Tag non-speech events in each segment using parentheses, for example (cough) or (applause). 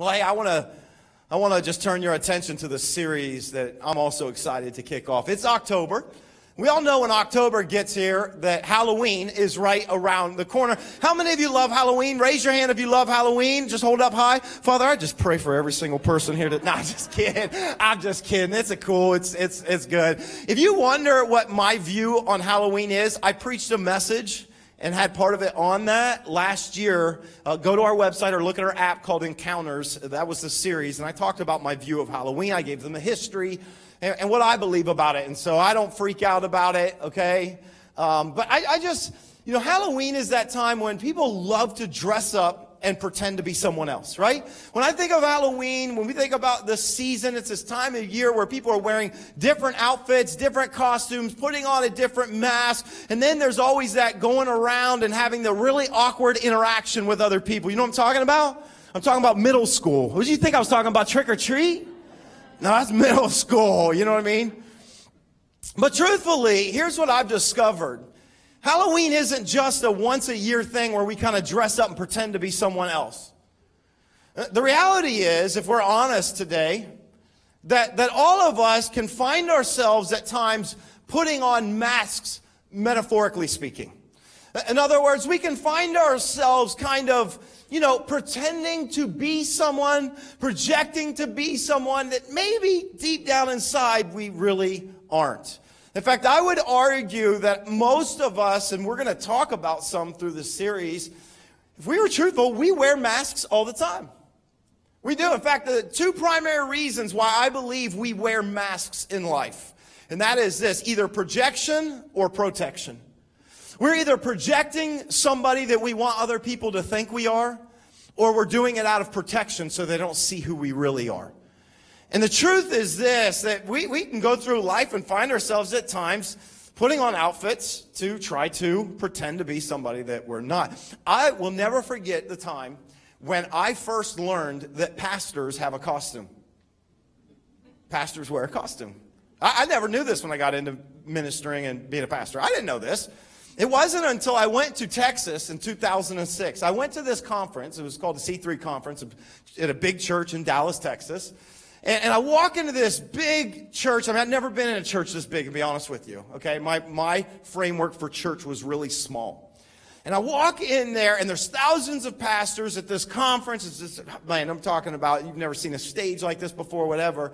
Well, hey, I want to I want to just turn your attention to the series that I'm also excited to kick off. It's October. We all know when October gets here that Halloween is right around the corner. How many of you love Halloween? Raise your hand if you love Halloween. Just hold up high. Father, I just pray for every single person here that, (laughs) no, I'm just kidding. I'm just kidding. It's a cool, it's, it's, it's good. If you wonder what my view on Halloween is, I preached a message and had part of it on that last year. Uh, go to our website or look at our app called Encounters. That was the series. And I talked about my view of Halloween. I gave them a history and, and what I believe about it. And so I don't freak out about it, okay? Um, but I, I just, you know, Halloween is that time when people love to dress up and pretend to be someone else, right? When I think of Halloween, when we think about the season, it's this time of year where people are wearing different outfits, different costumes, putting on a different mask. And then there's always that going around and having the really awkward interaction with other people. You know what I'm talking about? I'm talking about middle school. Who do you think I was talking about? Trick or treat? No, that's (laughs) middle school. You know what I mean? But truthfully, here's what I've discovered. Halloween isn't just a once a year thing where we kind of dress up and pretend to be someone else. The reality is, if we're honest today, that, that all of us can find ourselves at times putting on masks, metaphorically speaking. In other words, we can find ourselves kind of, you know, pretending to be someone, projecting to be someone that maybe deep down inside we really aren't. In fact, I would argue that most of us, and we're going to talk about some through the series, if we were truthful, we wear masks all the time. We do. In fact, the two primary reasons why I believe we wear masks in life, and that is this either projection or protection. We're either projecting somebody that we want other people to think we are, or we're doing it out of protection so they don't see who we really are. And the truth is this that we, we can go through life and find ourselves at times putting on outfits to try to pretend to be somebody that we're not. I will never forget the time when I first learned that pastors have a costume. Pastors wear a costume. I, I never knew this when I got into ministering and being a pastor. I didn't know this. It wasn't until I went to Texas in 2006. I went to this conference. It was called the C3 conference at a big church in Dallas, Texas. And, and, I walk into this big church. I mean, I've never been in a church this big, to be honest with you. Okay. My, my framework for church was really small. And I walk in there, and there's thousands of pastors at this conference. It's just, man, I'm talking about, you've never seen a stage like this before, whatever.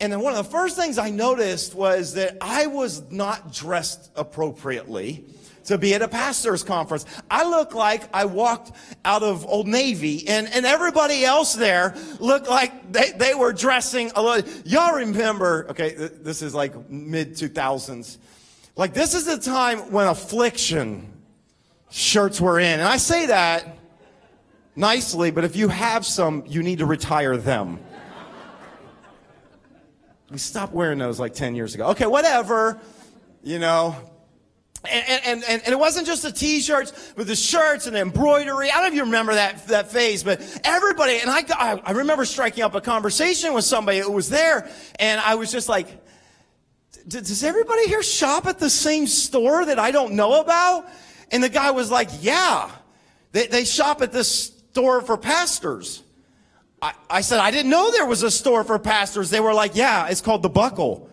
And then one of the first things I noticed was that I was not dressed appropriately to be at a pastor's conference. I look like I walked out of Old Navy and, and everybody else there looked like they, they were dressing a little. Y'all remember, okay, this is like mid 2000s. Like this is the time when affliction shirts were in. And I say that nicely, but if you have some, you need to retire them. (laughs) We stopped wearing those like 10 years ago. Okay, whatever. You know, and, and, and, and, it wasn't just the t-shirts, but the shirts and the embroidery. I don't know if you remember that, that phase, but everybody, and I, I remember striking up a conversation with somebody who was there, and I was just like, does everybody here shop at the same store that I don't know about? And the guy was like, yeah, they, they shop at this store for pastors. I, I said, I didn't know there was a store for pastors. They were like, yeah, it's called The Buckle.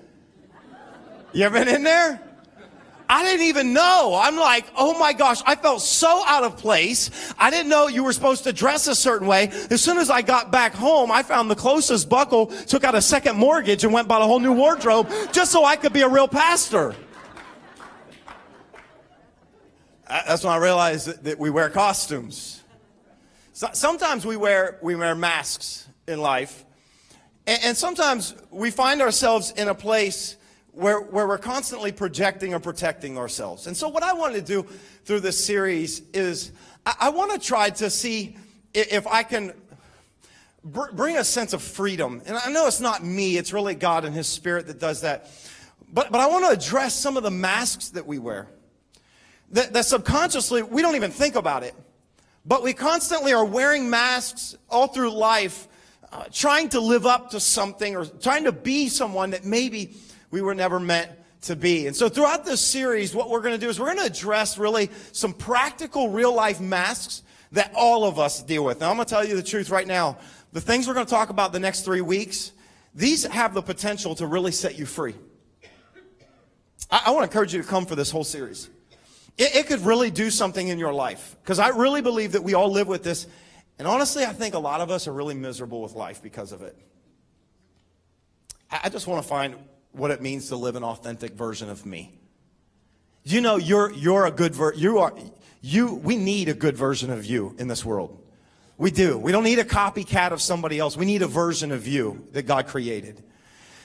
You ever been in there? I didn't even know. I'm like, oh my gosh, I felt so out of place. I didn't know you were supposed to dress a certain way. As soon as I got back home, I found the closest buckle, took out a second mortgage and went bought a whole new wardrobe just so I could be a real pastor. That's when I realized that we wear costumes. sometimes we wear, we wear masks in life. and sometimes we find ourselves in a place where, where we're constantly projecting or protecting ourselves. And so, what I want to do through this series is I, I want to try to see if I can br- bring a sense of freedom. And I know it's not me, it's really God and His Spirit that does that. But, but I want to address some of the masks that we wear. That, that subconsciously, we don't even think about it. But we constantly are wearing masks all through life, uh, trying to live up to something or trying to be someone that maybe we were never meant to be. And so throughout this series, what we're going to do is we're going to address really some practical real life masks that all of us deal with. Now, I'm going to tell you the truth right now. the things we're going to talk about the next three weeks, these have the potential to really set you free. I, I want to encourage you to come for this whole series. It, it could really do something in your life because I really believe that we all live with this. And honestly, I think a lot of us are really miserable with life because of it. I, I just want to find what it means to live an authentic version of me. You know, you're, you're a good ver- you are, you, we need a good version of you in this world. We do. We don't need a copycat of somebody else. We need a version of you that God created.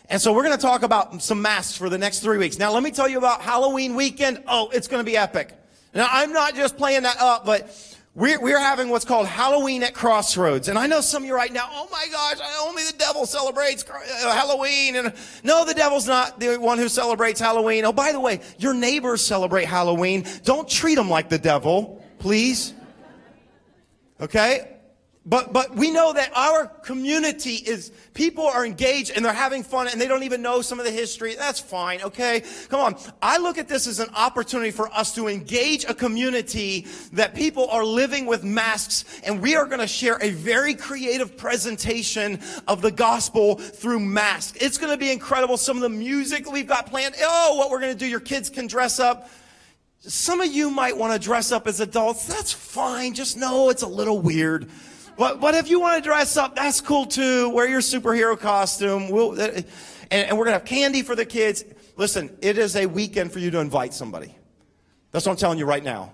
And so we're going to talk about some masks for the next three weeks. Now, let me tell you about Halloween weekend. Oh, it's going to be epic. Now, I'm not just playing that up, but we're, we're having what's called Halloween at Crossroads. And I know some of you right now, oh my gosh, only the devil celebrates uh, Halloween. And no, the devil's not the one who celebrates Halloween. Oh, by the way, your neighbors celebrate Halloween. Don't treat them like the devil, please. Okay? But, but we know that our community is, people are engaged and they're having fun and they don't even know some of the history. That's fine, okay? Come on. I look at this as an opportunity for us to engage a community that people are living with masks and we are going to share a very creative presentation of the gospel through masks. It's going to be incredible. Some of the music we've got planned. Oh, what we're going to do. Your kids can dress up. Some of you might want to dress up as adults. That's fine. Just know it's a little weird. But, if you want to dress up, that's cool too. Wear your superhero costume. We'll, uh, and, and we're going to have candy for the kids. Listen, it is a weekend for you to invite somebody. That's what I'm telling you right now.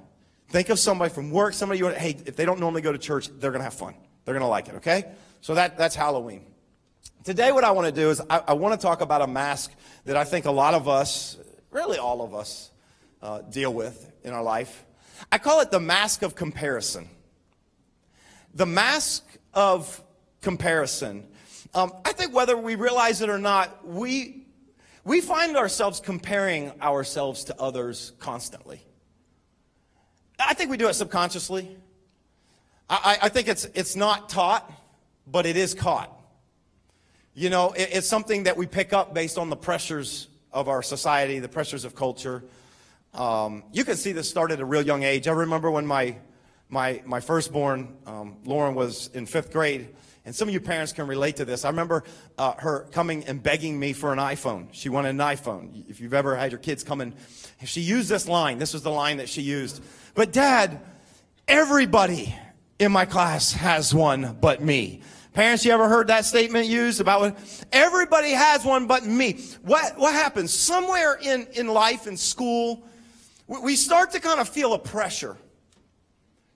Think of somebody from work, somebody you want, hey, if they don't normally go to church, they're going to have fun. They're going to like it, okay? So that, that's Halloween. Today, what I want to do is I, I want to talk about a mask that I think a lot of us, really all of us, uh, deal with in our life. I call it the mask of comparison the mask of comparison. Um, I think whether we realize it or not, we, we find ourselves comparing ourselves to others constantly. I think we do it subconsciously. I, I think it's, it's not taught, but it is caught. You know, it, it's something that we pick up based on the pressures of our society, the pressures of culture. Um, you can see this start at a real young age. I remember when my my, my firstborn, um, Lauren, was in fifth grade. And some of you parents can relate to this. I remember uh, her coming and begging me for an iPhone. She wanted an iPhone. If you've ever had your kids come in, she used this line. This was the line that she used. But dad, everybody in my class has one but me. Parents, you ever heard that statement used about what, everybody has one but me? What, what happens? Somewhere in, in life, in school, we start to kind of feel a pressure.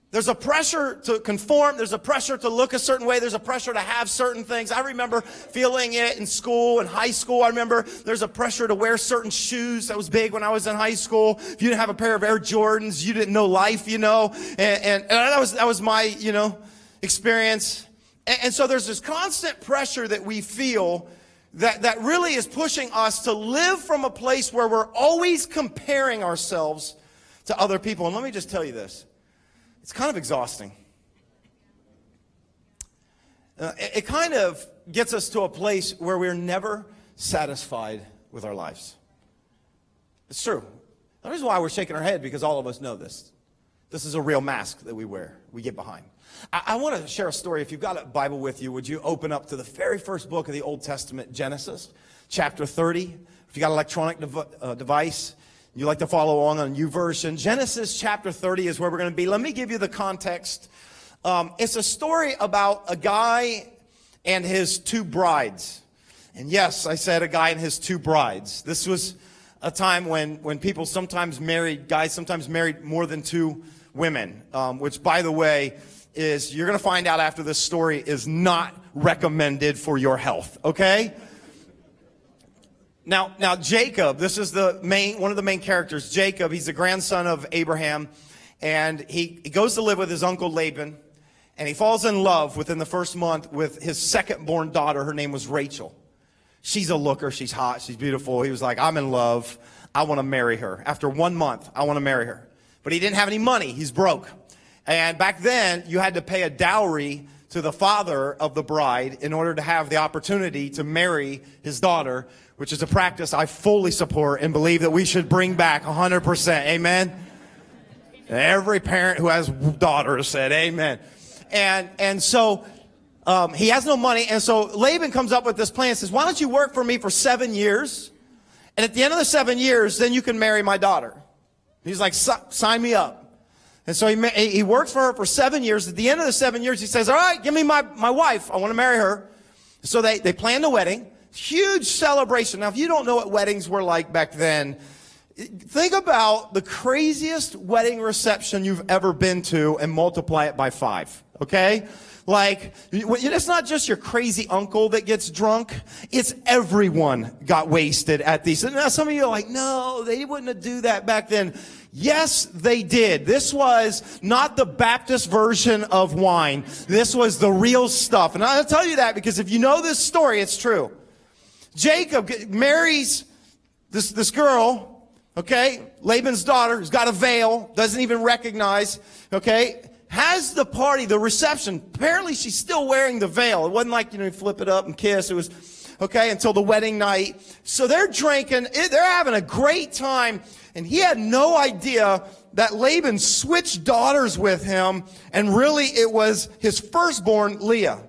There's a pressure to conform. There's a pressure to look a certain way. There's a pressure to have certain things. I remember feeling it in school, in high school. I remember there's a pressure to wear certain shoes. That was big when I was in high school. If you didn't have a pair of Air Jordans, you didn't know life, you know. And, and, and that was, that was my, you know, experience. And, and so there's this constant pressure that we feel that, that really is pushing us to live from a place where we're always comparing ourselves to other people. And let me just tell you this. It's kind of exhausting. Uh, it, it kind of gets us to a place where we're never satisfied with our lives. It's true. The reason why we're shaking our head because all of us know this. This is a real mask that we wear, we get behind. I, I want to share a story. If you've got a Bible with you, would you open up to the very first book of the Old Testament, Genesis, chapter 30? If you got an electronic dev- uh, device, you like to follow along on YouVersion. Genesis chapter 30 is where we're going to be. Let me give you the context. Um, it's a story about a guy and his two brides. And yes, I said a guy and his two brides. This was a time when, when people sometimes married, guys sometimes married more than two women, um, which, by the way, is you're going to find out after this story is not recommended for your health, okay? Now, now Jacob, this is the main, one of the main characters. Jacob, he's the grandson of Abraham, and he, he goes to live with his uncle Laban, and he falls in love within the first month with his second born daughter. Her name was Rachel. She's a looker. She's hot. She's beautiful. He was like, I'm in love. I want to marry her. After one month, I want to marry her. But he didn't have any money. He's broke. And back then, you had to pay a dowry to the father of the bride in order to have the opportunity to marry his daughter which is a practice I fully support and believe that we should bring back 100%. Amen. Every parent who has daughters said amen. And, and so, um, he has no money. And so Laban comes up with this plan and says, Why don't you work for me for seven years? And at the end of the seven years, then you can marry my daughter. He's like, Sign me up. And so he, he works for her for seven years. At the end of the seven years, he says, All right, give me my, my wife. I want to marry her. So they, they plan the wedding. Huge celebration. Now, if you don't know what weddings were like back then, think about the craziest wedding reception you've ever been to and multiply it by five. Okay? Like, it's not just your crazy uncle that gets drunk. It's everyone got wasted at these. Now some of you are like, no, they wouldn't do that back then. Yes, they did. This was not the Baptist version of wine. This was the real stuff. And I'll tell you that because if you know this story, it's true. Jacob marries this, this girl, okay? Laban's daughter, who's got a veil, doesn't even recognize, okay? has the party, the reception. Apparently she's still wearing the veil. It wasn't like, you know, you flip it up and kiss. It was, okay, until the wedding night. So they're drinking, they're having a great time. And he had no idea that Laban switched daughters with him. And really it was his firstborn, Leah,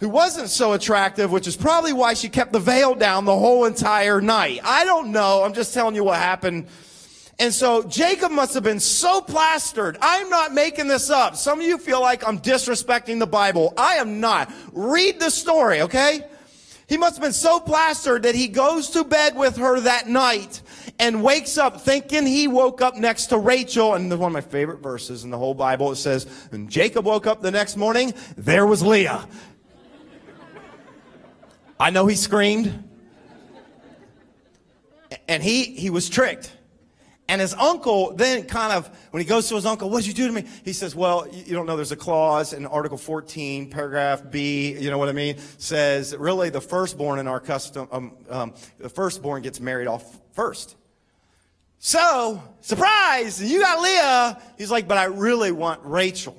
who wasn't so attractive, which is probably why she kept the veil down the whole entire night. I don't know. I'm just telling you what happened and so Jacob must have been so plastered. I'm not making this up. Some of you feel like I'm disrespecting the Bible. I am not. Read the story, okay? He must have been so plastered that he goes to bed with her that night and wakes up thinking he woke up next to Rachel. And one of my favorite verses in the whole Bible, it says, and Jacob woke up the next morning, there was Leah. I know he screamed. And he, he was tricked. And his uncle then kind of, when he goes to his uncle, what'd you do to me? He says, well, you don't know there's a clause in Article 14, paragraph B, you know what I mean? Says really the firstborn in our custom, um, um, the firstborn gets married off first. So, surprise, you got Leah. He's like, but I really want Rachel.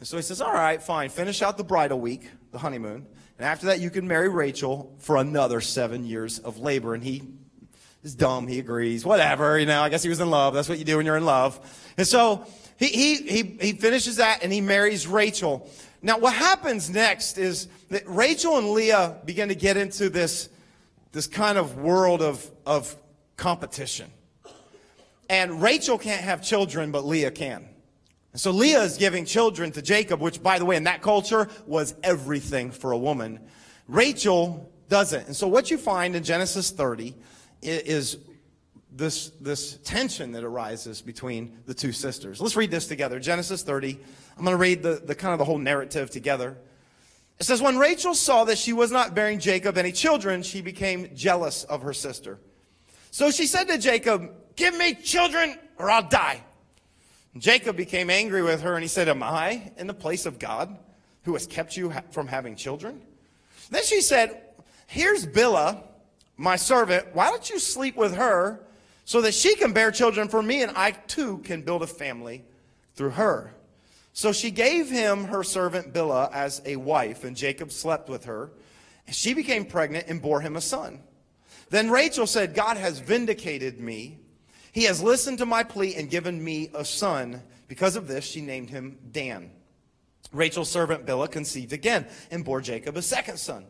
And so he says, all right, fine, finish out the bridal week, the honeymoon. And after that, you can marry Rachel for another seven years of labor. And he is dumb. He agrees. Whatever. You know, I guess he was in love. That's what you do when you're in love. And so he, he, he, he finishes that and he marries Rachel. Now, what happens next is that Rachel and Leah begin to get into this, this kind of world of, of competition. And Rachel can't have children, but Leah can. And so Leah is giving children to Jacob, which, by the way, in that culture was everything for a woman. Rachel doesn't. And so what you find in Genesis 30 is this, this tension that arises between the two sisters. Let's read this together. Genesis 30. I'm going to read the, the kind of the whole narrative together. It says, When Rachel saw that she was not bearing Jacob any children, she became jealous of her sister. So she said to Jacob, Give me children or I'll die. Jacob became angry with her and he said, Am I in the place of God who has kept you from having children? Then she said, Here's Bilhah my servant, why don't you sleep with her so that she can bear children for me and I too can build a family through her? So she gave him her servant Bilhah as a wife, and Jacob slept with her. And she became pregnant and bore him a son. Then Rachel said, God has vindicated me. He has listened to my plea and given me a son. Because of this, she named him Dan. Rachel's servant Bilhah conceived again and bore Jacob a second son.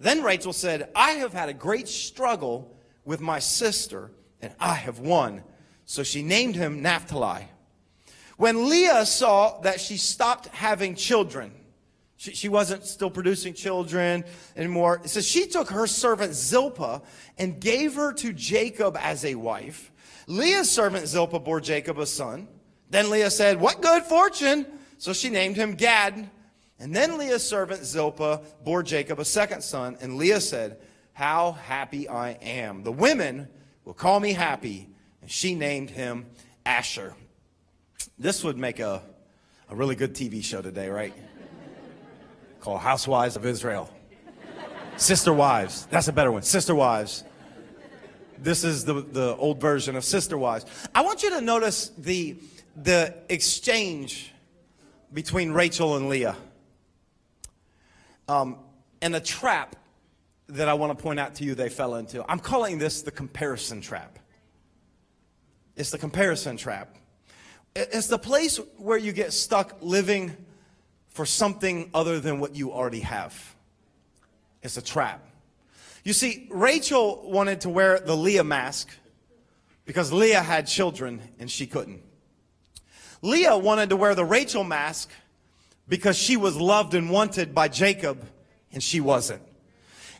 Then Rachel said, I have had a great struggle with my sister, and I have won. So she named him Naphtali. When Leah saw that she stopped having children, she, she wasn't still producing children anymore. So she took her servant Zilpah and gave her to Jacob as a wife. Leah's servant Zilpah bore Jacob a son. Then Leah said, What good fortune! So she named him Gad. And then Leah's servant Zilpah bore Jacob a second son, and Leah said, How happy I am. The women will call me happy. And she named him Asher. This would make a, a really good TV show today, right? Called Housewives of Israel. Sister Wives. That's a better one. Sister Wives. This is the, the old version of Sister Wives. I want you to notice the, the exchange between Rachel and Leah. Um, and a trap that I want to point out to you they fell into. I'm calling this the comparison trap. It's the comparison trap. It's the place where you get stuck living for something other than what you already have. It's a trap. You see, Rachel wanted to wear the Leah mask because Leah had children and she couldn't. Leah wanted to wear the Rachel mask because she was loved and wanted by Jacob and she wasn't.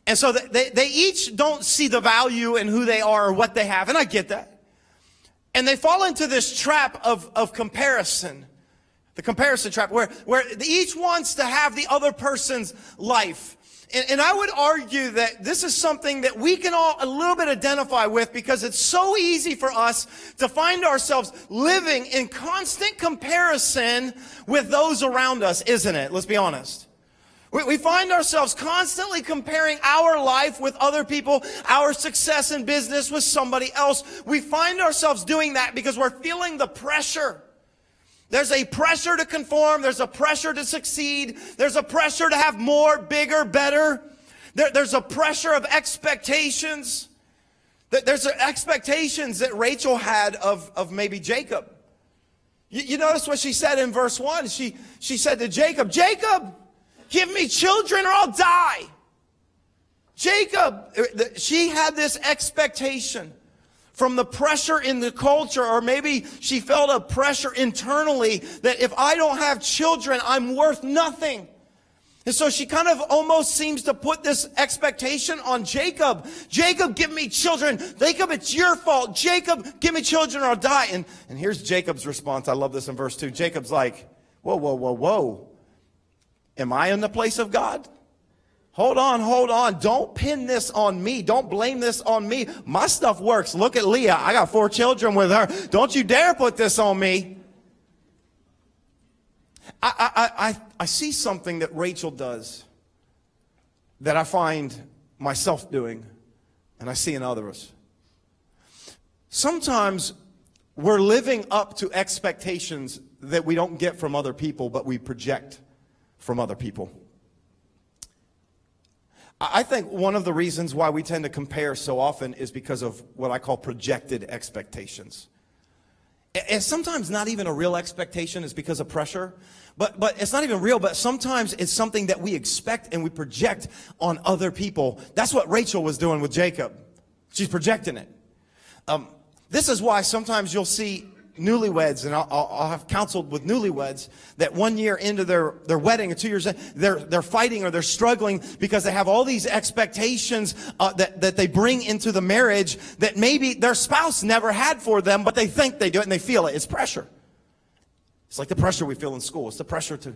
And so they, they each don't see the value in who they are or what they have. And I get that. And they fall into this trap of, of comparison. The comparison trap where, where each wants to have the other person's life. And, and, I would argue that this is something that we can all a little bit identify with because it's so easy for us to find ourselves living in constant comparison with those around us, isn't it? Let's be honest. We, we find ourselves constantly comparing our life with other people, our success in business with somebody else. We find ourselves doing that because we're feeling the pressure. There's a pressure to conform. There's a pressure to succeed. There's a pressure to have more, bigger, better. There, there's a pressure of expectations. There's expectations that Rachel had of, of maybe Jacob. You, you notice what she said in verse 1? She, she said to Jacob, Jacob, give me children or I'll die. Jacob, uh, she had this expectation from the pressure in the culture, or maybe she felt a pressure internally that if I don't have children, I'm worth nothing. And so she kind of almost seems to put this expectation on Jacob. Jacob, give me children. Jacob, it's your fault. Jacob, give me children or I'll die. And, and here's Jacob's response. I love this in verse 2. Jacob's like, whoa, whoa, whoa, whoa. Am I in the place of God? Hold on, hold on. Don't pin this on me. Don't blame this on me. My stuff works. Look at Leah. I got four children with her. Don't you dare put this on me. I, I, I, I see something that Rachel does that I find myself doing and I see in others. Sometimes we're living up to expectations that we don't get from other people, but we project from other people. I think one of the reasons why we tend to compare so often is because of what I call projected expectations. And sometimes not even a real expectation is because of pressure, but, but it's not even real, but sometimes it's something that we expect and we project on other people. That's what Rachel was doing with Jacob. She's projecting it. Um, this is why sometimes you'll see newlyweds, and I'll, I'll, have counseled with newlyweds that one year into their, their wedding or two years, they're, they're fighting or they're struggling because they have all these expectations uh, that, that they bring into the marriage that maybe their spouse never had for them, but they think they do it and they feel it. It's pressure. It's like the pressure we feel in school. It's the pressure to.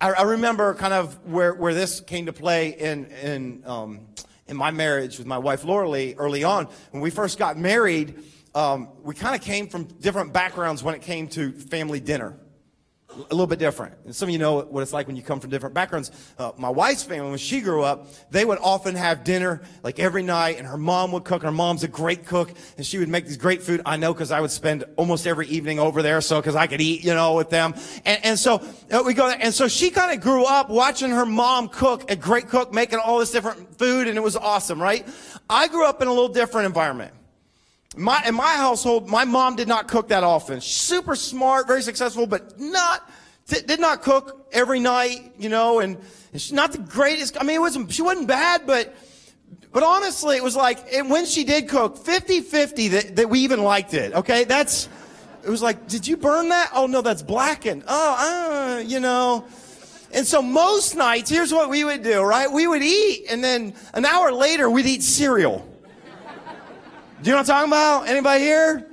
I, I remember kind of where, where this came to play in, in, um, in my marriage with my wife, Laura Lee, early on. When we first got married, um, we kind of came from different backgrounds when it came to family dinner. A little bit different. And some of you know what it's like when you come from different backgrounds. Uh, my wife's family, when she grew up, they would often have dinner like every night, and her mom would cook. Her mom's a great cook, and she would make these great food. I know because I would spend almost every evening over there, so because I could eat, you know, with them. And, and so uh, we go and so she kind of grew up watching her mom cook, a great cook, making all this different food, and it was awesome, right? I grew up in a little different environment. My, in my household, my mom did not cook that often. Super smart, very successful, but not, did not cook every night, you know, and, and she's not the greatest. I mean, it wasn't, she wasn't bad, but, but honestly, it was like, and when she did cook, 50-50 that, that we even liked it, okay? That's, it was like, did you burn that? Oh no, that's blackened. Oh, uh, you know. And so most nights, here's what we would do, right? We would eat, and then an hour later, we'd eat cereal. Do you know what I'm talking about? Anybody here?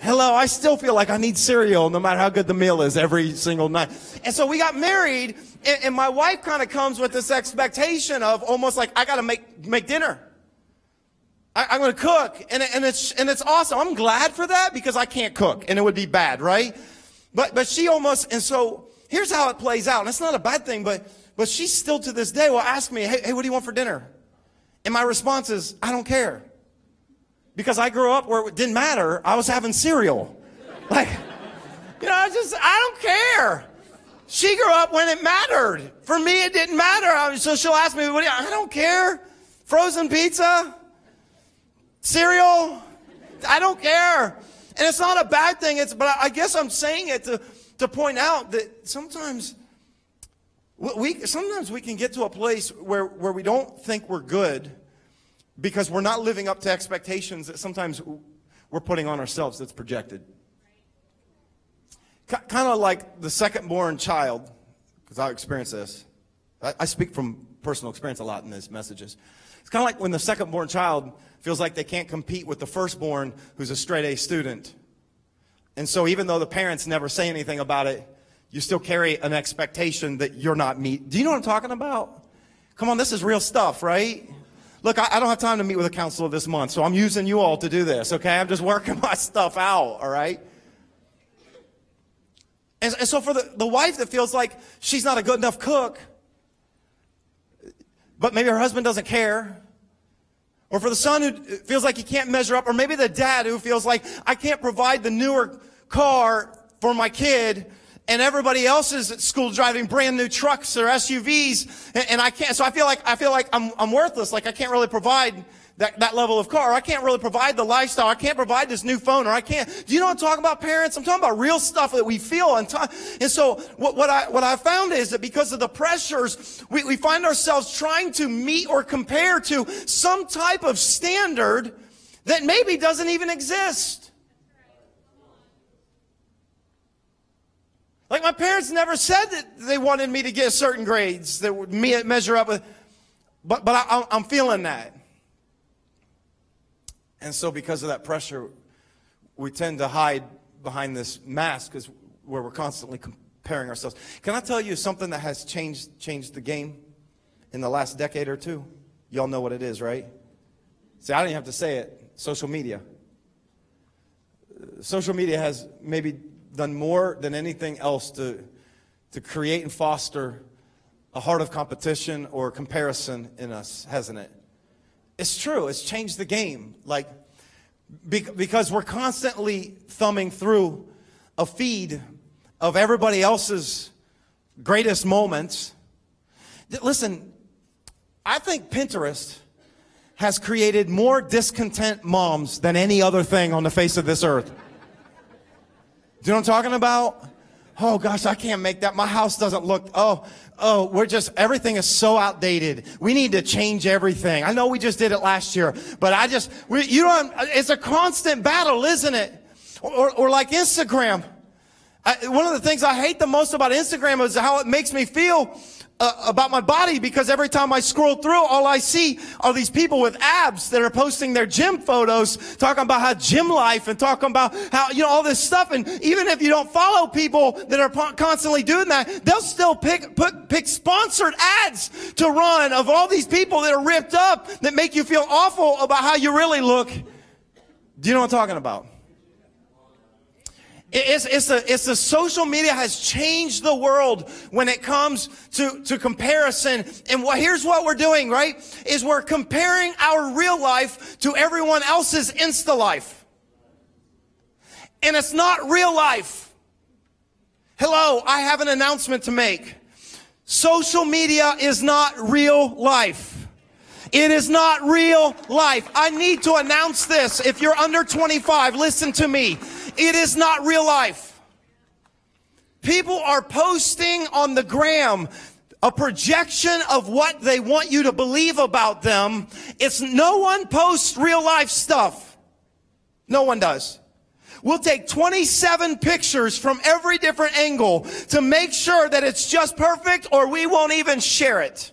Hello, I still feel like I need cereal no matter how good the meal is every single night. And so we got married, and, and my wife kind of comes with this expectation of almost like, I got to make, make dinner. I, am going to cook, and, and, it's, and it's awesome. I'm glad for that because I can't cook, and it would be bad, right? But, but she almost, and so here's how it plays out. And it's not a bad thing, but, but she still to this day will ask me, hey, hey, what do you want for dinner? And my response is, I don't care because I grew up where it didn't matter. I was having cereal. Like, you know, I just, I don't care. She grew up when it mattered. For me, it didn't matter. So she'll ask me, what do you, I don't care. Frozen pizza, cereal, I don't care. And it's not a bad thing. It's, but I guess I'm saying it to, to point out that sometimes We, sometimes we can get to a place where, where we don't think we're good because we're not living up to expectations that sometimes we're putting on ourselves that's projected. Kind of like the second born child, because I experienced this. I, I speak from personal experience a lot in these messages. It's kind of like when the second born child feels like they can't compete with the firstborn who's a straight A student. And so even though the parents never say anything about it, you still carry an expectation that you're not meet. Do you know what I'm talking about? Come on, this is real stuff, right? Look, I, I, don't have time to meet with a counselor this month, so I'm using you all to do this, okay? I'm just working (laughs) my stuff out, all right? And, and so for the, the wife that feels like she's not a good enough cook, but maybe her husband doesn't care, or for the son who feels like he can't measure up, or maybe the dad who feels like I can't provide the newer car for my kid, and everybody else is at school driving brand new trucks or SUVs, and, and I can't. So I feel like I feel like I'm I'm worthless. Like I can't really provide that, that level of car. I can't really provide the lifestyle. I can't provide this new phone, or I can't. Do you know what I'm talking about, parents? I'm talking about real stuff that we feel. And, and so what, what I what I found is that because of the pressures, we, we find ourselves trying to meet or compare to some type of standard that maybe doesn't even exist. Like my parents never said that they wanted me to get certain grades that would measure up with, but, but I, I'm feeling that. And so because of that pressure, we tend to hide behind this mask because where we're constantly comparing ourselves. Can I tell you something that has changed, changed the game in the last decade or two? Y'all know what it is, right? See, I even have to say it. Social media. Social media has maybe done more than anything else to, to create and foster a heart of competition or comparison in us, hasn't it? It's true. It's changed the game. Like, because we're constantly thumbing through a feed of everybody else's greatest moments. Listen, I think Pinterest has created more discontent moms than any other thing on the face of this earth. Do you know what I'm talking about? Oh gosh, I can't make that. My house doesn't look, oh, oh, we're just, everything is so outdated. We need to change everything. I know we just did it last year, but I just, we, you know, it's a constant battle, isn't it? Or, or like Instagram. I, one of the things I hate the most about Instagram is how it makes me feel uh, about my body because every time I scroll through, all I see are these people with abs that are posting their gym photos, talking about how gym life and talking about how, you know, all this stuff. And even if you don't follow people that are constantly doing that, they'll still pick, put, pick sponsored ads to run of all these people that are ripped up that make you feel awful about how you really look. Do you know what I'm talking about? It's, it's, a, it's the social media has changed the world when it comes to, to comparison. And what, here's what we're doing, right? Is we're comparing our real life to everyone else's Insta life. And it's not real life. Hello, I have an announcement to make. Social media is not real life. It is not real life. I need to announce this. If you're under 25, listen to me. It is not real life. People are posting on the gram a projection of what they want you to believe about them. It's no one posts real life stuff. No one does. We'll take 27 pictures from every different angle to make sure that it's just perfect or we won't even share it.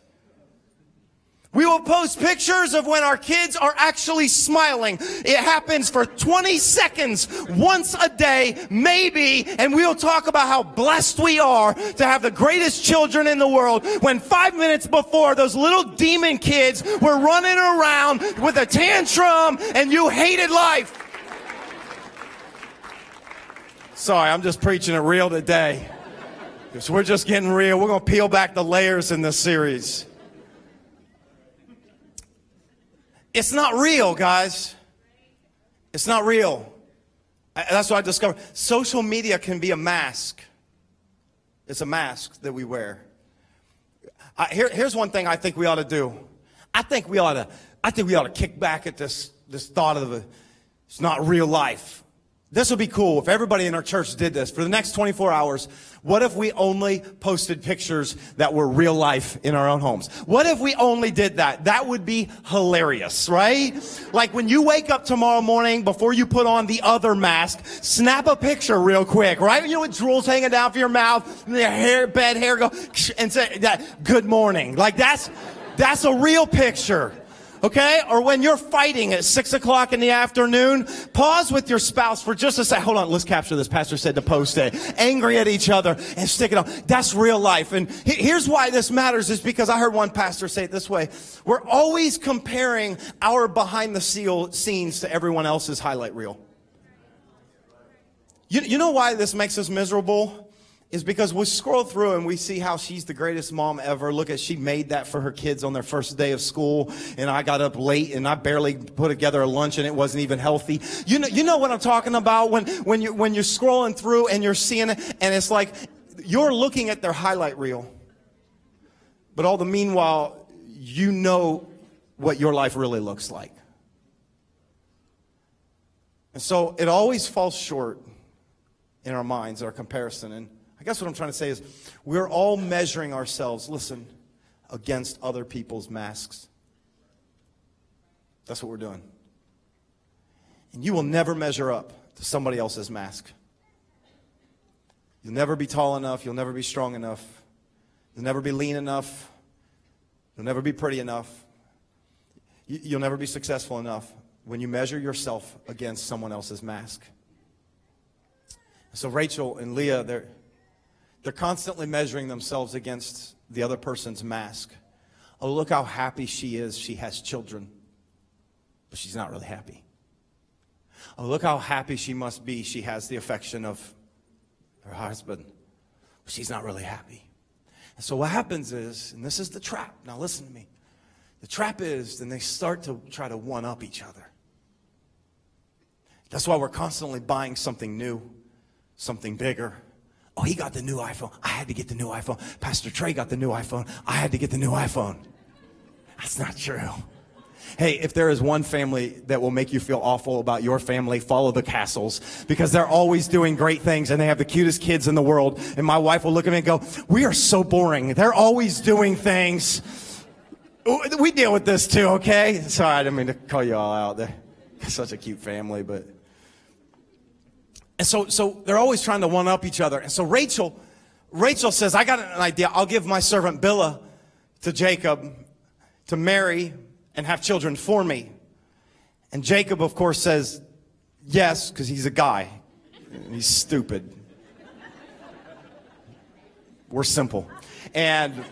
We will post pictures of when our kids are actually smiling. It happens for 20 seconds once a day, maybe, and we'll talk about how blessed we are to have the greatest children in the world when five minutes before those little demon kids were running around with a tantrum and you hated life. Sorry, I'm just preaching it real today. Because we're just getting real. We're going to peel back the layers in this series. It's not real, guys. It's not real. That's what I discovered. Social media can be a mask. It's a mask that we wear. I, here, here's one thing I think we ought to do. I think we ought to. I think we ought to kick back at this this thought of a, it's not real life. This would be cool if everybody in our church did this for the next 24 hours. What if we only posted pictures that were real life in our own homes? What if we only did that? That would be hilarious, right? Like when you wake up tomorrow morning before you put on the other mask, snap a picture real quick, right? You know, with drool's hanging down from your mouth, and the hair, bad hair go, and say that, good morning. Like that's, that's a real picture okay? Or when you're fighting at six o'clock in the afternoon, pause with your spouse for just a second. Hold on, let's capture this. Pastor said to post it. Angry at each other and stick it on. That's real life. And here's why this matters is because I heard one pastor say it this way. We're always comparing our behind the scenes to everyone else's highlight reel. You, you know why this makes us miserable? Is because we scroll through and we see how she's the greatest mom ever. Look at she made that for her kids on their first day of school, and I got up late and I barely put together a lunch and it wasn't even healthy. You know, you know what I'm talking about when when you when you're scrolling through and you're seeing it, and it's like you're looking at their highlight reel, but all the meanwhile, you know what your life really looks like. And so it always falls short in our minds, our comparison. And I guess what I'm trying to say is we're all measuring ourselves, listen, against other people's masks. That's what we're doing. And you will never measure up to somebody else's mask. You'll never be tall enough. You'll never be strong enough. You'll never be lean enough. You'll never be pretty enough. You'll never be successful enough when you measure yourself against someone else's mask. So Rachel and Leah, they're they're constantly measuring themselves against the other person's mask. Oh, look how happy she is. She has children, but she's not really happy. Oh, look how happy she must be. She has the affection of her husband, but she's not really happy. And so what happens is, and this is the trap. Now listen to me. The trap is, then they start to try to one up each other. That's why we're constantly buying something new, something bigger, Oh, he got the new iPhone. I had to get the new iPhone. Pastor Trey got the new iPhone. I had to get the new iPhone. That's not true. Hey, if there is one family that will make you feel awful about your family, follow the Castles because they're always doing great things and they have the cutest kids in the world. And my wife will look at me and go, We are so boring. They're always doing things. We deal with this too, okay? Sorry, I didn't mean to call you all out. They're such a cute family, but. And so, so they're always trying to one up each other. And so Rachel, Rachel says, I got an idea. I'll give my servant Bilhah to Jacob to marry and have children for me. And Jacob, of course, says, yes, because he's a guy. He's stupid. We're simple. And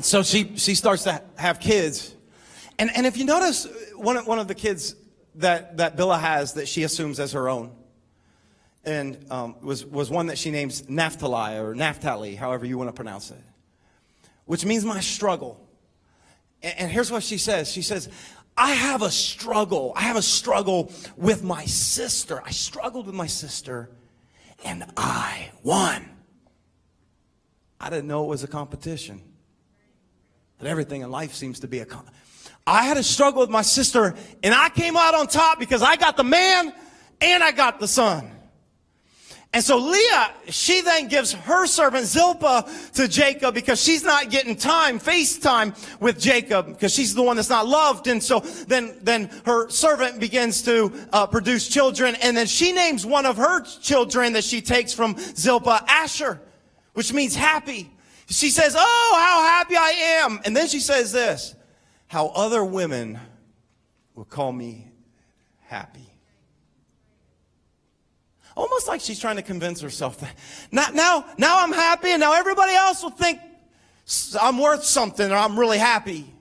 so she, she starts to have kids. And, and if you notice, one of, one of the kids that, that Bilhah has that she assumes as her own and um, was, was one that she names Naphtali or Naphtali, however you want to pronounce it, which means my struggle. And, and here's what she says She says, I have a struggle. I have a struggle with my sister. I struggled with my sister, and I won. I didn't know it was a competition. But everything in life seems to be a con- I had a struggle with my sister, and I came out on top because I got the man and I got the son. And so Leah, she then gives her servant Zilpah to Jacob because she's not getting time, FaceTime with Jacob because she's the one that's not loved. And so then, then her servant begins to uh, produce children. And then she names one of her children that she takes from Zilpah Asher, which means happy. She says, Oh, how happy I am. And then she says this, how other women will call me happy. Almost like she's trying to convince herself that now, now, now I'm happy and now everybody else will think I'm worth something or I'm really happy.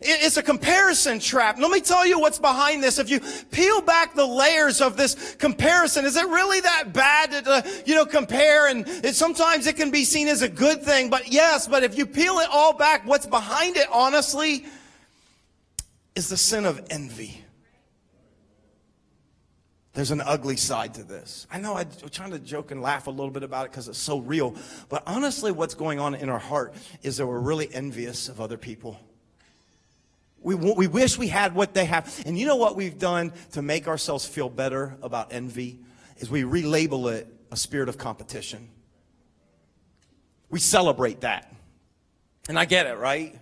It's a comparison trap. Let me tell you what's behind this. If you peel back the layers of this comparison, is it really that bad to, uh, you know, compare? And it, sometimes it can be seen as a good thing, but yes, but if you peel it all back, what's behind it, honestly, is the sin of envy. There's an ugly side to this. I know I'm trying to joke and laugh a little bit about it because it's so real. But honestly, what's going on in our heart is that we're really envious of other people. We, we wish we had what they have. And you know what we've done to make ourselves feel better about envy? Is we relabel it a spirit of competition. We celebrate that. And I get it, right?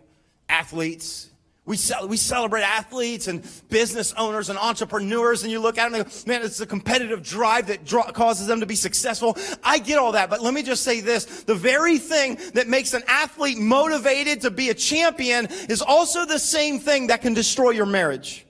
Athletes, we, we celebrate athletes and business owners and entrepreneurs, and you look at them and go, man, it's a competitive drive that causes them to be successful. I get all that, but let me just say this. The very thing that makes an athlete motivated to be a champion is also the same thing that can destroy your marriage.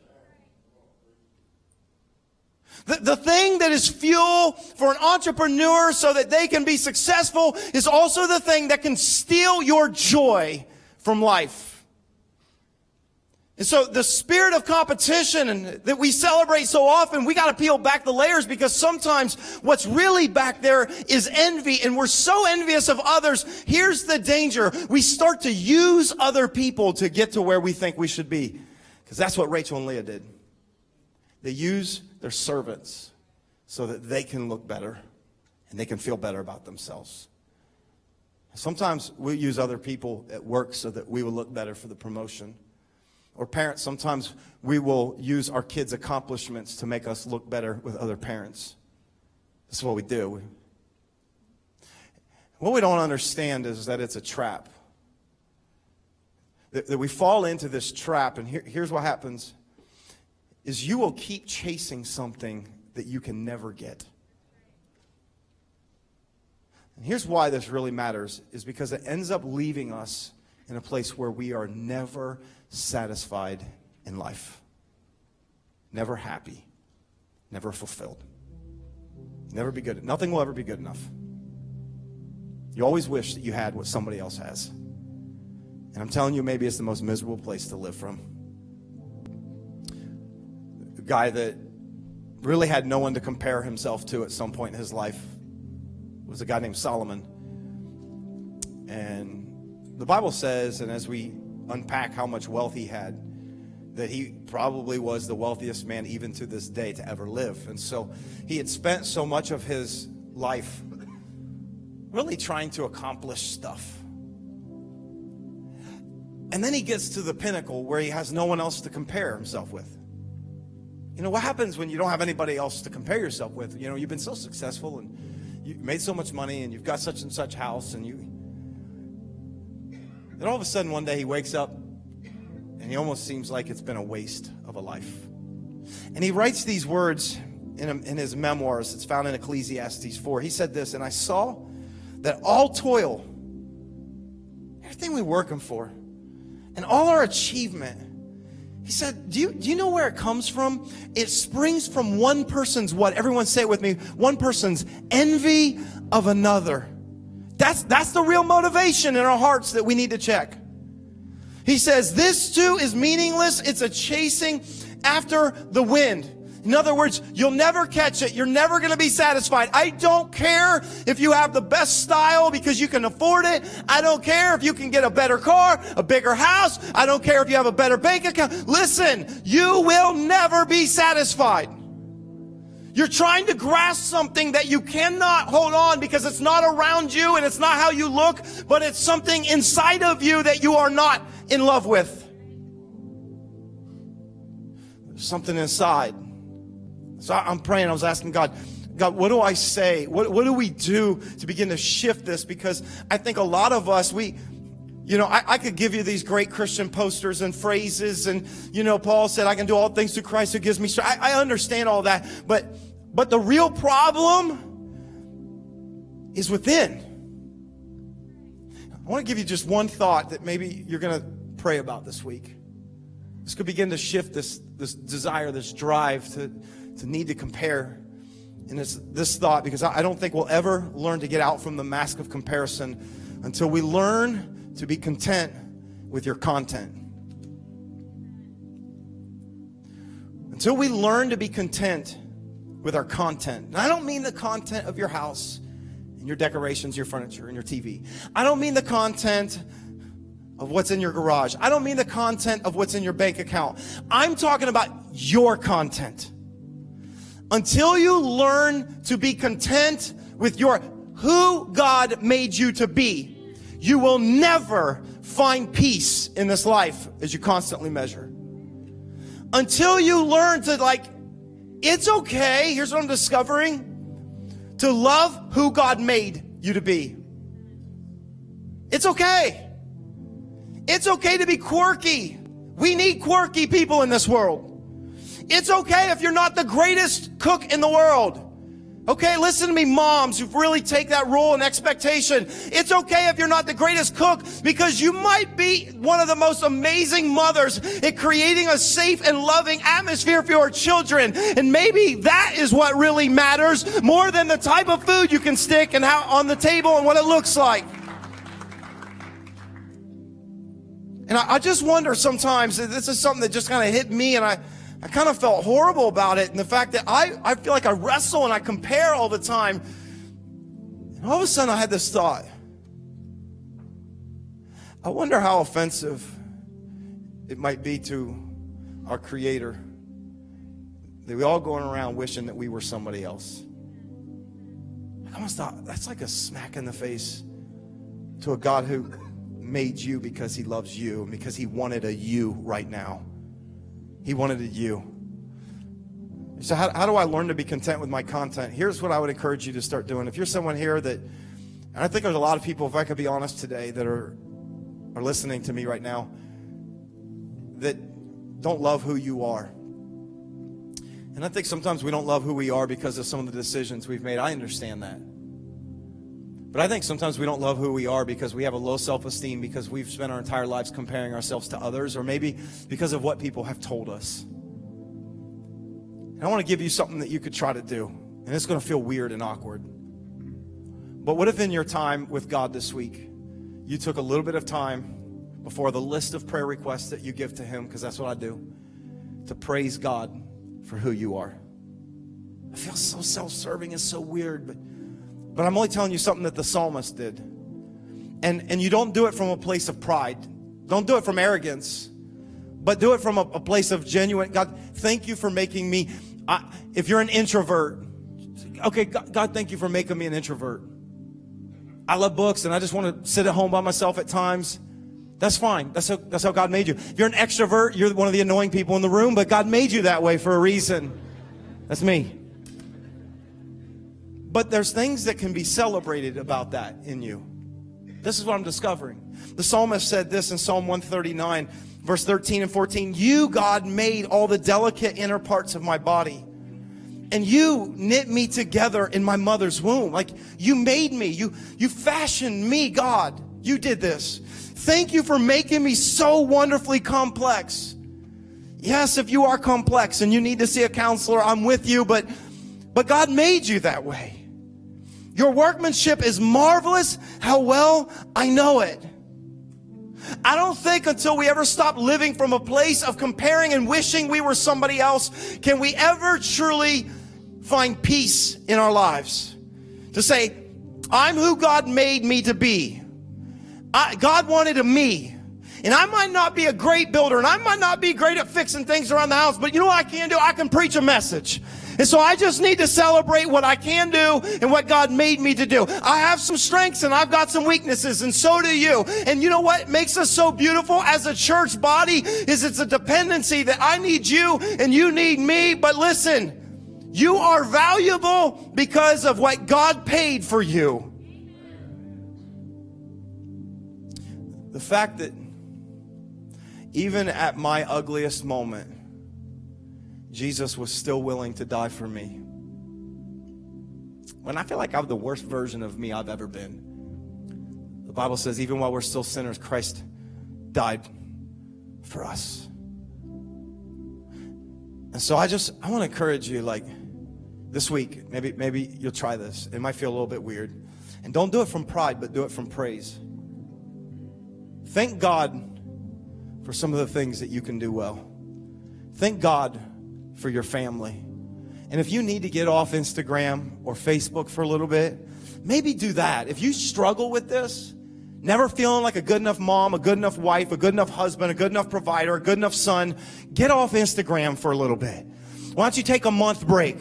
The, the thing that is fuel for an entrepreneur so that they can be successful is also the thing that can steal your joy from life. And so the spirit of competition that we celebrate so often, we got to peel back the layers because sometimes what's really back there is envy and we're so envious of others. Here's the danger. We start to use other people to get to where we think we should be. Because that's what Rachel and Leah did. They use their servants so that they can look better and they can feel better about themselves. Sometimes we use other people at work so that we will look better for the promotion. Or parents, sometimes we will use our kids' accomplishments to make us look better with other parents. This is what we do. What we don't understand is that it's a trap. That, that we fall into this trap, and here, here's what happens is you will keep chasing something that you can never get. And here's why this really matters is because it ends up leaving us in a place where we are never satisfied in life, never happy, never fulfilled. Never be good. Nothing will ever be good enough. You always wish that you had what somebody else has. And I'm telling you, maybe it's the most miserable place to live from. A guy that really had no one to compare himself to at some point in his life was a guy named Solomon. And the Bible says, and as we unpack how much wealth he had, that he probably was the wealthiest man even to this day to ever live. And so he had spent so much of his life really trying to accomplish stuff. And then he gets to the pinnacle where he has no one else to compare himself with. You know, what happens when you don't have anybody else to compare yourself with? You know, you've been so successful and you made so much money and you've got such and such house and you then all of a sudden, one day he wakes up and he almost seems like it's been a waste of a life. And he writes these words in, in his memoirs. It's found in Ecclesiastes 4. He said this, and I saw that all toil, everything we're working for, and all our achievement, he said, do you, do you know where it comes from? It springs from one person's what? Everyone say it with me. One person's envy of another. That's, that's the real motivation in our hearts that we need to check. He says, this too is meaningless. It's a chasing after the wind. In other words, you'll never catch it. You're never going to be satisfied. I don't care if you have the best style because you can afford it. I don't care if you can get a better car, a bigger house. I don't care if you have a better bank account. Listen, you will never be satisfied. You're trying to grasp something that you cannot hold on because it's not around you and it's not how you look, but it's something inside of you that you are not in love with. There's something inside. So I'm praying, I was asking God, God, what do I say? What, what do we do to begin to shift this? Because I think a lot of us, we, you know, I, I, could give you these great Christian posters and phrases, and you know, Paul said, "I can do all things through Christ who gives me strength." I, I understand all that, but but the real problem is within. I want to give you just one thought that maybe you're going to pray about this week. This could begin to shift this this desire, this drive to to need to compare. And it's this thought because I don't think we'll ever learn to get out from the mask of comparison until we learn to be content with your content. Until we learn to be content with our content. And I don't mean the content of your house and your decorations, your furniture, and your TV. I don't mean the content of what's in your garage. I don't mean the content of what's in your bank account. I'm talking about your content. Until you learn to be content with your who God made you to be, you will never find peace in this life as you constantly measure. until you learn to like, it's okay. Here's what I'm discovering to love who God made you to be. It's okay. It's okay to be quirky. We need quirky people in this world. It's okay if you're not the greatest cook in the world. Okay, listen to me, moms who really take that role and expectation. It's okay if you're not the greatest cook because you might be one of the most amazing mothers at creating a safe and loving atmosphere for your children. And maybe that is what really matters more than the type of food you can stick and how on the table and what it looks like. And I, I just wonder sometimes, this is something that just kind of hit me and I, I kind of felt horrible about it and the fact that I, I feel like I wrestle and I compare all the time. And all of a sudden I had this thought. I wonder how offensive it might be to our Creator that we all going around wishing that we were somebody else. I almost thought that's like a smack in the face to a God who made you because he loves you and because he wanted a you right now. He wanted a you. So, how, how do I learn to be content with my content? Here's what I would encourage you to start doing. If you're someone here that, and I think there's a lot of people, if I could be honest today, that are, are listening to me right now, that don't love who you are. And I think sometimes we don't love who we are because of some of the decisions we've made. I understand that. But I think sometimes we don't love who we are because we have a low self esteem because we've spent our entire lives comparing ourselves to others, or maybe because of what people have told us. And I want to give you something that you could try to do, and it's going to feel weird and awkward. But what if in your time with God this week, you took a little bit of time before the list of prayer requests that you give to Him, because that's what I do, to praise God for who you are? I feel so self serving and so weird, but but I'm only telling you something that the psalmist did. And, and you don't do it from a place of pride. Don't do it from arrogance, but do it from a, a place of genuine God, thank you for making me. I, if you're an introvert, okay, God, God, thank you for making me an introvert. I love books and I just want to sit at home by myself at times. That's fine. That's how, that's how God made you. If you're an extrovert, you're one of the annoying people in the room, but God made you that way for a reason. That's me. But there's things that can be celebrated about that in you. This is what I'm discovering. The psalmist said this in Psalm 139, verse 13 and 14 You, God, made all the delicate inner parts of my body. And you knit me together in my mother's womb. Like you made me. You, you fashioned me, God. You did this. Thank you for making me so wonderfully complex. Yes, if you are complex and you need to see a counselor, I'm with you, but, but God made you that way. Your workmanship is marvelous. How well I know it. I don't think until we ever stop living from a place of comparing and wishing we were somebody else can we ever truly find peace in our lives. To say, I'm who God made me to be. I, God wanted a me. And I might not be a great builder and I might not be great at fixing things around the house, but you know what I can do? I can preach a message. And so I just need to celebrate what I can do and what God made me to do. I have some strengths and I've got some weaknesses and so do you. And you know what makes us so beautiful as a church body is it's a dependency that I need you and you need me. But listen, you are valuable because of what God paid for you. The fact that even at my ugliest moment, Jesus was still willing to die for me. When I feel like I'm the worst version of me I've ever been, the Bible says, even while we're still sinners, Christ died for us. And so I just I want to encourage you, like this week, maybe maybe you'll try this. It might feel a little bit weird. And don't do it from pride, but do it from praise. Thank God for some of the things that you can do well. Thank God for your family. And if you need to get off Instagram or Facebook for a little bit, maybe do that. If you struggle with this, never feeling like a good enough mom, a good enough wife, a good enough husband, a good enough provider, a good enough son, get off Instagram for a little bit. Why don't you take a month break?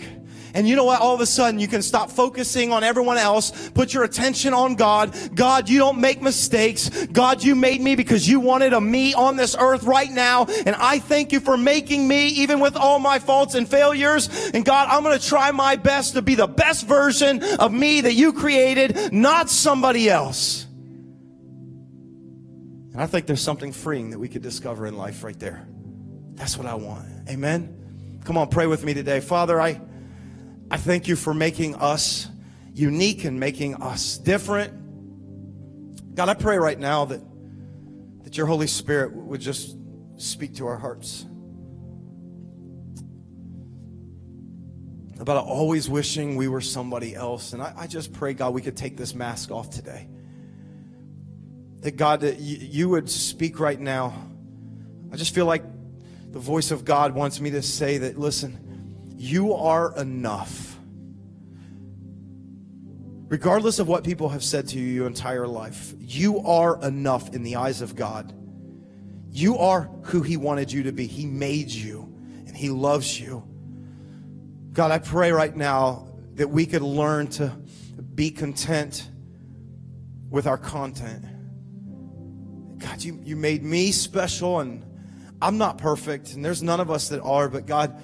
And you know what? All of a sudden you can stop focusing on everyone else. Put your attention on God. God, you don't make mistakes. God, you made me because you wanted a me on this earth right now. And I thank you for making me even with all my faults and failures. And God, I'm going to try my best to be the best version of me that you created, not somebody else. And I think there's something freeing that we could discover in life right there. That's what I want. Amen. Come on, pray with me today. Father, I I thank you for making us unique and making us different. God, I pray right now that, that your Holy Spirit would just speak to our hearts. About always wishing we were somebody else. And I, I just pray, God, we could take this mask off today. That God, that you would speak right now. I just feel like the voice of God wants me to say that, listen, you are enough. Regardless of what people have said to you your entire life, you are enough in the eyes of God. You are who He wanted you to be. He made you and He loves you. God, I pray right now that we could learn to be content with our content. God, you, you made me special and I'm not perfect, and there's none of us that are, but God,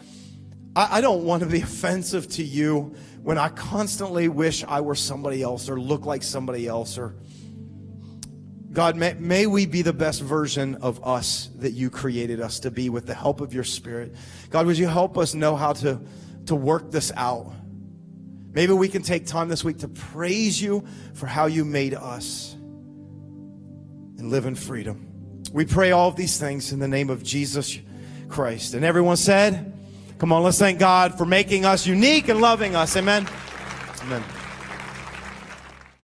I, I don't want to be (laughs) offensive to you when I constantly wish I were somebody else or look like somebody else or God, may, may, we be the best version of us that you created us to be with the help of your spirit. God, would you help us know how to, to work this out? Maybe we can take time this week to praise you for how you made us and live in freedom. We pray all of these things in the name of Jesus Christ. And everyone said, Come on, let's thank God for making us unique and loving us. Amen. Amen.